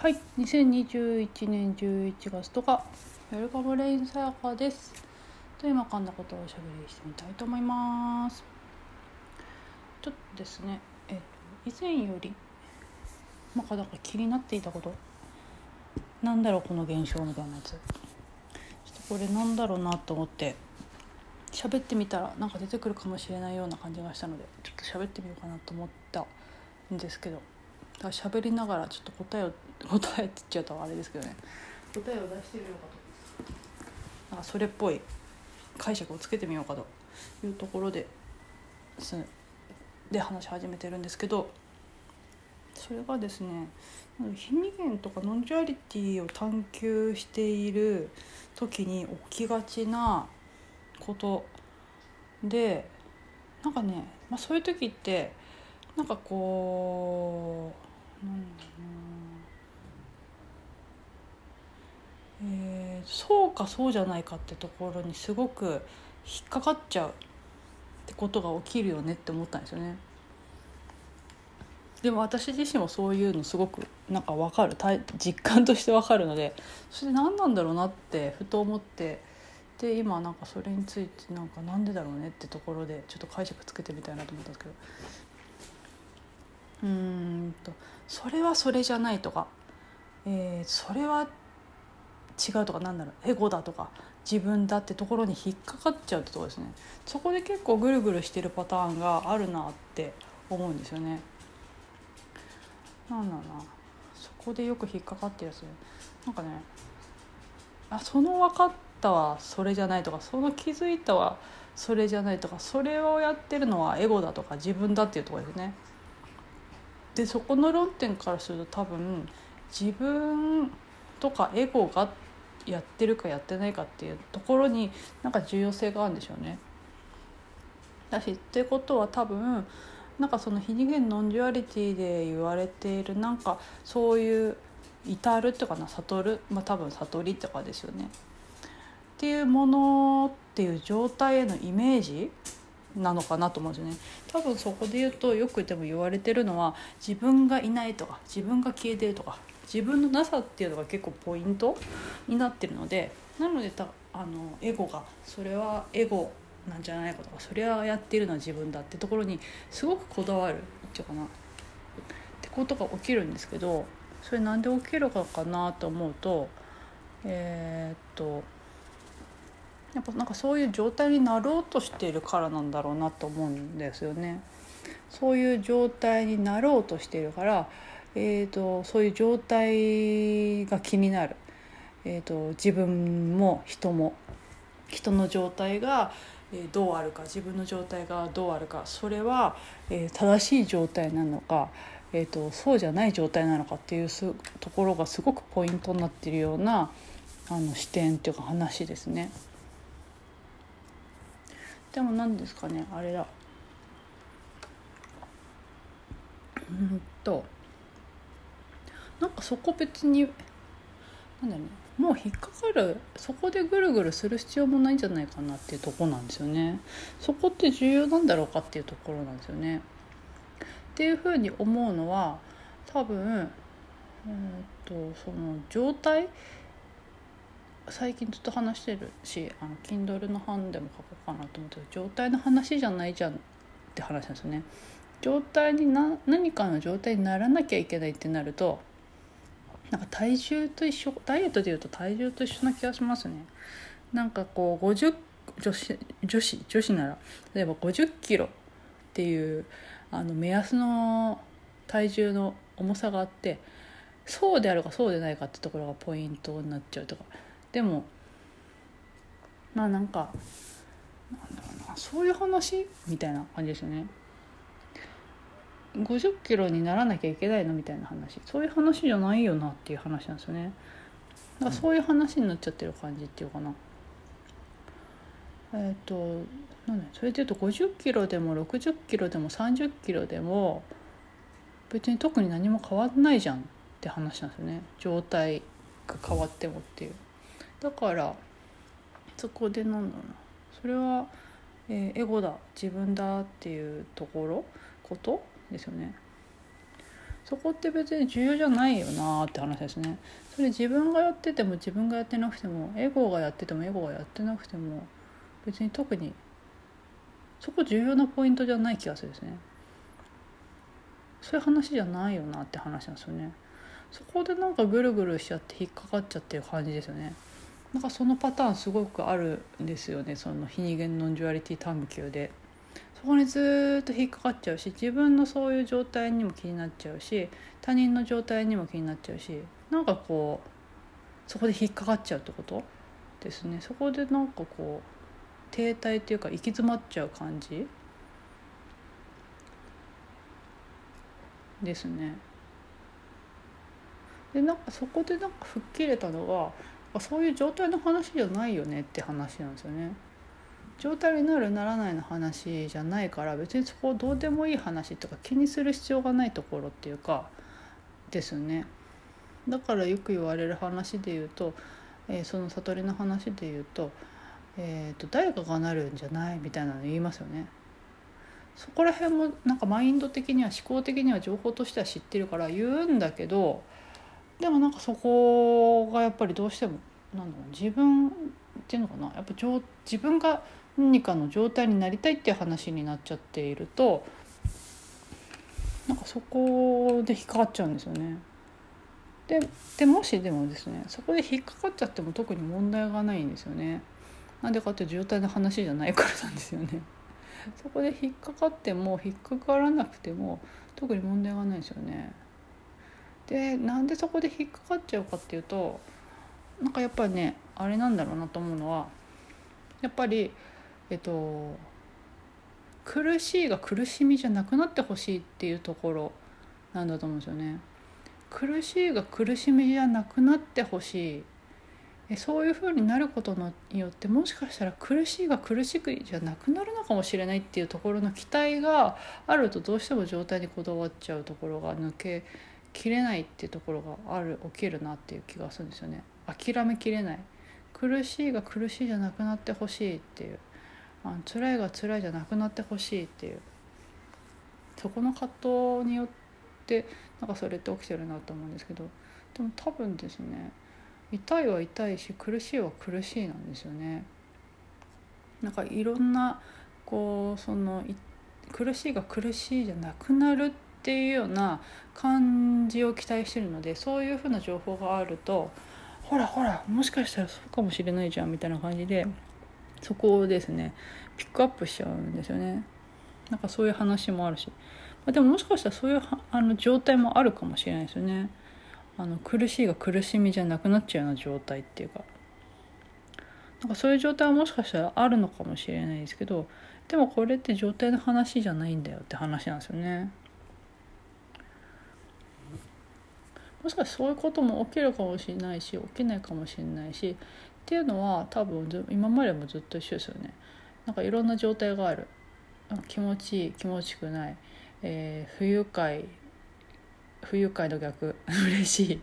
はい2021年11月10日ウェルカムレインさやかです。と今噛んだことをおしゃべりしてみたいと思います。ちょっとですねえっ、と以前よりまあなんか気になっていたことなんだろうこの現象みたいなやつ。ちょっとこれなんだろうなと思って喋ってみたらなんか出てくるかもしれないような感じがしたのでちょっと喋ってみようかなと思ったんですけど。だから喋りながらちょっと答えを答えって言っちゃうとあれですけどね。答えを出してみようかと。なんかそれっぽい解釈をつけてみようかというところですで話し始めてるんですけどそれがですね非二元とかノンジュアリティを探求している時に起きがちなことでなんかね、まあ、そういう時ってなんかこうなん、えー、そうかそうじゃないかってところにすごく引っかかっちゃうってことが起きるよねって思ったんですよね。でも私自身もそういうのすごくなんか分かる実感として分かるのでそれで何なんだろうなってふと思ってで今なんかそれについてなんかなんでだろうねってところでちょっと解釈つけてみたいなと思ったんですけどうんとそれはそれじゃないとか、えー、それは違うとかなんだろうエゴだとか自分だってところに引っかかっちゃうってとこですねそこで結構ぐるぐるしてるパターンがあるなって思うんですよね。なんだろうなそこでよく引っかかってるやつなんかねあその分かったはそれじゃないとかその気づいたはそれじゃないとかそれをやってるのはエゴだとか自分だっていうとこですね。でそこの論点からすると多分自分とかエゴがやってるかやってないかっていうところになんか重要性があるんでしょうね。だしってことは多分なんかその非二元 non-duality で言われているなんかそういう至るっていうかな悟るまあ多分悟りとかですよね。っていうものっていう状態へのイメージなのかなと思うんですよね。多分そこで言うとよくでも言われてるのは自分がいないとか自分が消えてるとか自分のなさっていうのが結構ポイントになってるのでなのでたあのエゴがそれはエゴなんじゃないかとかそれはやってるのは自分だってところにすごくこだわるっていうかなってことが起きるんですけどそれなんで起きるかかなと思うとえー、っとやっぱなんかそういう状態になろうとしているからなんだろうなと思うんですよね。そういう状態になろうとしているから、えーと、そういう状態が気になる、えーと、自分も人も人の状態がどうあるか自分の状態がどうあるかそれは、え、正しい状態なのか、えーとそうじゃない状態なのかっていうところがすごくポイントになっているようなあの視点っていうか話ですね。でも何ですかねあれだ。うんと。なんかそこ別になんだろうね。もう引っかかるそこでぐるぐるする必要もないんじゃないかなっていうとこなんですよね。そこって重要なんだろうかっていうところなんですよね。っていうふうに思うのは多分えっとその状態最近ずっと話してるしあの Kindle の版でも書こうかなと思って状態の話じゃないじゃんって話なんですよね。状態にな何かの状態にならなきゃいけないってなるとなんか体重と一緒ダイエットでいうと体重と一緒な気がしますね。なんかこう50女子女子女子なら例えば50キロっていうあの目安の体重の重さがあってそうであるかそうでないかってところがポイントになっちゃうとかでもまあなんかなんだろうなそういう話みたいな感じですよね。50キロにならなきゃいけないのみたいな話そういう話じゃないよなっていう話なんですよね。だからそういう話になっちゃってる感じっていうかな。えっ、ー、となんそれでいうと50キロでも60キロでも30キロでも別に特に何も変わんないじゃんって話なんですよね状態が変わってもっていう。だからそこでなんだろうな。それは、えー、エゴだ。自分だっていうところ？こと？ですよね。そこって別に重要じゃないよなって話ですね。それ自分がやってても自分がやってなくてもエゴがやっててもエゴがやってなくても別に特にそこ重要なポイントじゃない気がするですね。そういう話じゃないよなって話なんですよね。そこでなんかぐるぐるしちゃって引っかかっちゃってる感じですよね。なんかそのパターンすごくあるんですよね。その非二元ノンジュアリティ探求で。そこにずっと引っかかっちゃうし自分のそういう状態にも気になっちゃうし他人の状態にも気になっちゃうしなんかこうそこで引っかかっちゃうってことですね。そこでなんかこう停滞っていうか行き詰まっちゃう感じですね。でなんかそこでなんか吹っ切れたのがそういう状態の話じゃないよねって話なんですよね。状態になるならないの話じゃないから別にそこをどうでもいい話とか気にする必要がないところっていうかですね。だからよく言われる話で言うと、えー、その悟りの話で言うと,、えーと、誰かがなるんじゃないみたいなの言いますよね。そこら辺もなんかマインド的には思考的には情報としては知ってるから言うんだけどでもなんかそこがやっぱりどうしてもなんだろう自分っていうのかなやっぱ自分が何かの状態になりたいっていう話になっちゃっているとなんかそこで引っかかっちゃうんですよね。ででもしでもですねそこで引っかかっちゃっても特に問題がないんですよね。なんでかっていう状態の話じゃないからなんですよね。そこで引っかかっても引っかからなくても特に問題がないですよね。でなんでそこで引っかかっちゃうかっていうとなんかやっぱりねあれなんだろうなと思うのはやっぱりえっと苦しいが苦しみじゃなくなってほしいっていうところなんだと思うんですよね。苦しいが苦しみじゃなくなってほしいそういうふうになることによってもしかしたら苦しいが苦しくじゃなくなるのかもしれないっていうところの期待があるとどうしても状態にこだわっちゃうところが抜けきれないっていうところがある起きるなっていう気がするんですよね。諦めきれない。苦しいが苦しいじゃなくなってほしいっていう。あの辛いが辛いじゃなくなってほしいっていう。そこの葛藤によってなんかそれって起きてるなと思うんですけど。でも多分ですね痛いは痛いし苦しいは苦しいなんですよね。なんかいろんなこうその苦しいが苦しいじゃなくなるっっていうような感じを期待してるのでそういうふうな情報があるとほらほらもしかしたらそうかもしれないじゃんみたいな感じでそこをですねピックアップしちゃうんですよね。なんかそういう話もあるし、まあ、でももしかしたらそういうあの状態もあるかもしれないですよね。あの苦しいが苦しみじゃなくなっちゃうような状態っていうかなんかそういう状態はもしかしたらあるのかもしれないですけどでもこれって状態の話じゃないんだよって話なんですよね。もしかしてそういうことも起きるかもしれないし起きないかもしれないしっていうのは多分今までもずっと一緒ですよね。なんかいろんな状態がある。気持ちいい気持ちくない、えー、不愉快。不愉快の逆。嬉しい。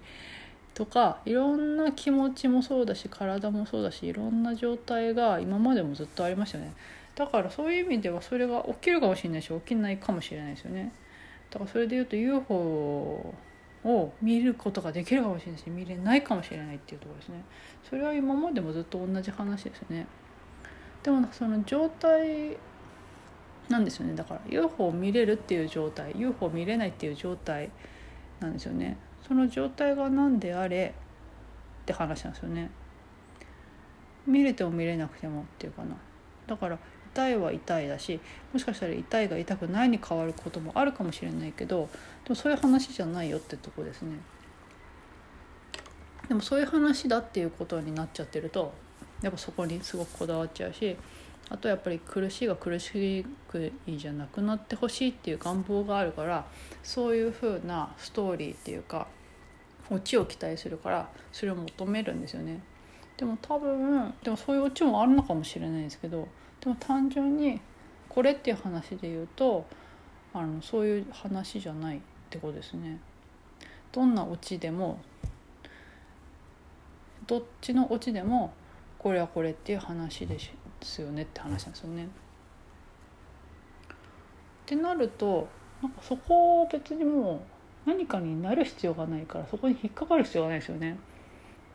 とかいろんな気持ちもそうだし体もそうだしいろんな状態が今までもずっとありましたよね。だからそういう意味ではそれが起きるかもしれないし起きないかもしれないですよね。だからそれで言うと UFO を見ることができるかもしれないし見れないかもしれないっていうところですね。それは今までもずっと同じ話ですね。でもその状態なんですよね。だから UFO を見れるっていう状態 UFO を見れないっていう状態なんですよね。その状態が何であれって話なんですよね。見れても見れなくてもっていうかな。だから痛いは痛いだしもしかしたら痛いが痛くないに変わることもあるかもしれないけどでもそういう話じゃないよってとこですね。でもそういう話だっていうことになっちゃってるとやっぱそこにすごくこだわっちゃうしあとやっぱり苦しいが苦しくいじゃなくなってほしいっていう願望があるからそういう風なストーリーっていうかオチを期待するからそれを求めるんですよね。でも多分でもそういうオチもあるのかもしれないですけどでも単純にこれっていう話で言うとあのそういう話じゃないってことですね。どんなオチでもどっちのオチでもこれはこれっていう話ですよねって話なんですよね。ってなるとなんかそこを別にもう何かになる必要がないからそこに引っかかる必要がないですよね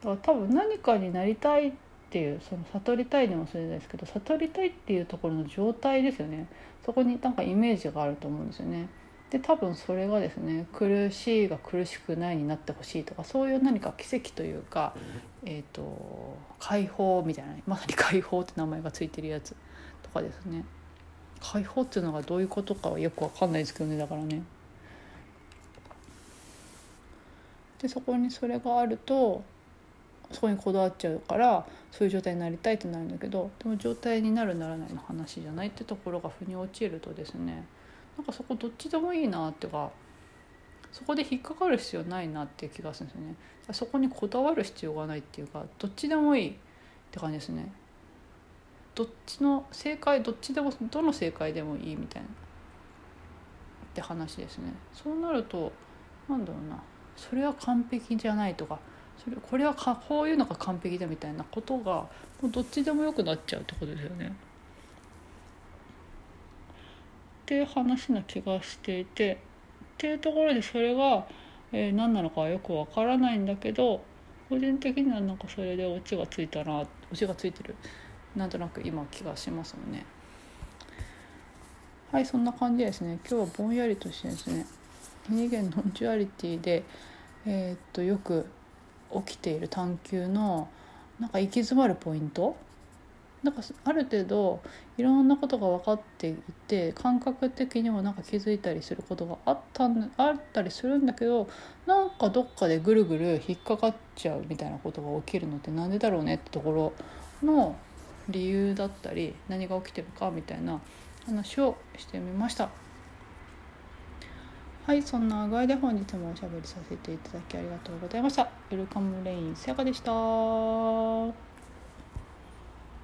だから多分何かになりたいっていうその悟りたいでもそうですけど悟りたいっていうところの状態ですよね。そこになんかイメージがあると思うんですよね。で多分それがですね苦しいが苦しくないになってほしいとかそういう何か奇跡というか、えーと、解放みたいなまさに解放って名前がついてるやつとかですね。解放っていうのがどういうことかはよく分かんないですけどねだからね。でそこにそれがあるとそこにこだわっちゃうからそういう状態になりたいってなるんだけどでも状態になるならないの話じゃないってところが腑に落ちるとですねなんかそこどっちでもいいなっていうかそこで引っかかる必要ないなっていう気がするんですよね。そこにこだわる必要がないっていうかどっちでもいいって感じですね。どっちの正解どっちでもどの正解でもいいみたいなって話ですね。そうなるとなんだろうな。それは完璧じゃないとかそれこれはかこういうのが完璧だみたいなことがもうどっちでもよくなっちゃうってことですよね。っていう話な気がしていてっていうところでそれが、えー、何なのかはよくわからないんだけど個人的にはなんかそれでオチがついたなオチがついてるなんとなく今気がしますもんね。はいそんな感じですね今日はぼんやりとしてですね二元ノンチュアリティでえー、っとよく起きている探求のなんか行き詰まるポイント？なんかある程度いろんなことが分かっていて感覚的にもなんか気づいたりすることがあったあったりするんだけどなんかどっかでぐるぐる引っかかっちゃうみたいなことが起きるのって何でだろうねってところの理由だったり何が起きてるかみたいな話をしてみました。はい、そんな具合で本日もおしゃべりさせていただきありがとうございました。ウェルカムレインさやかでした。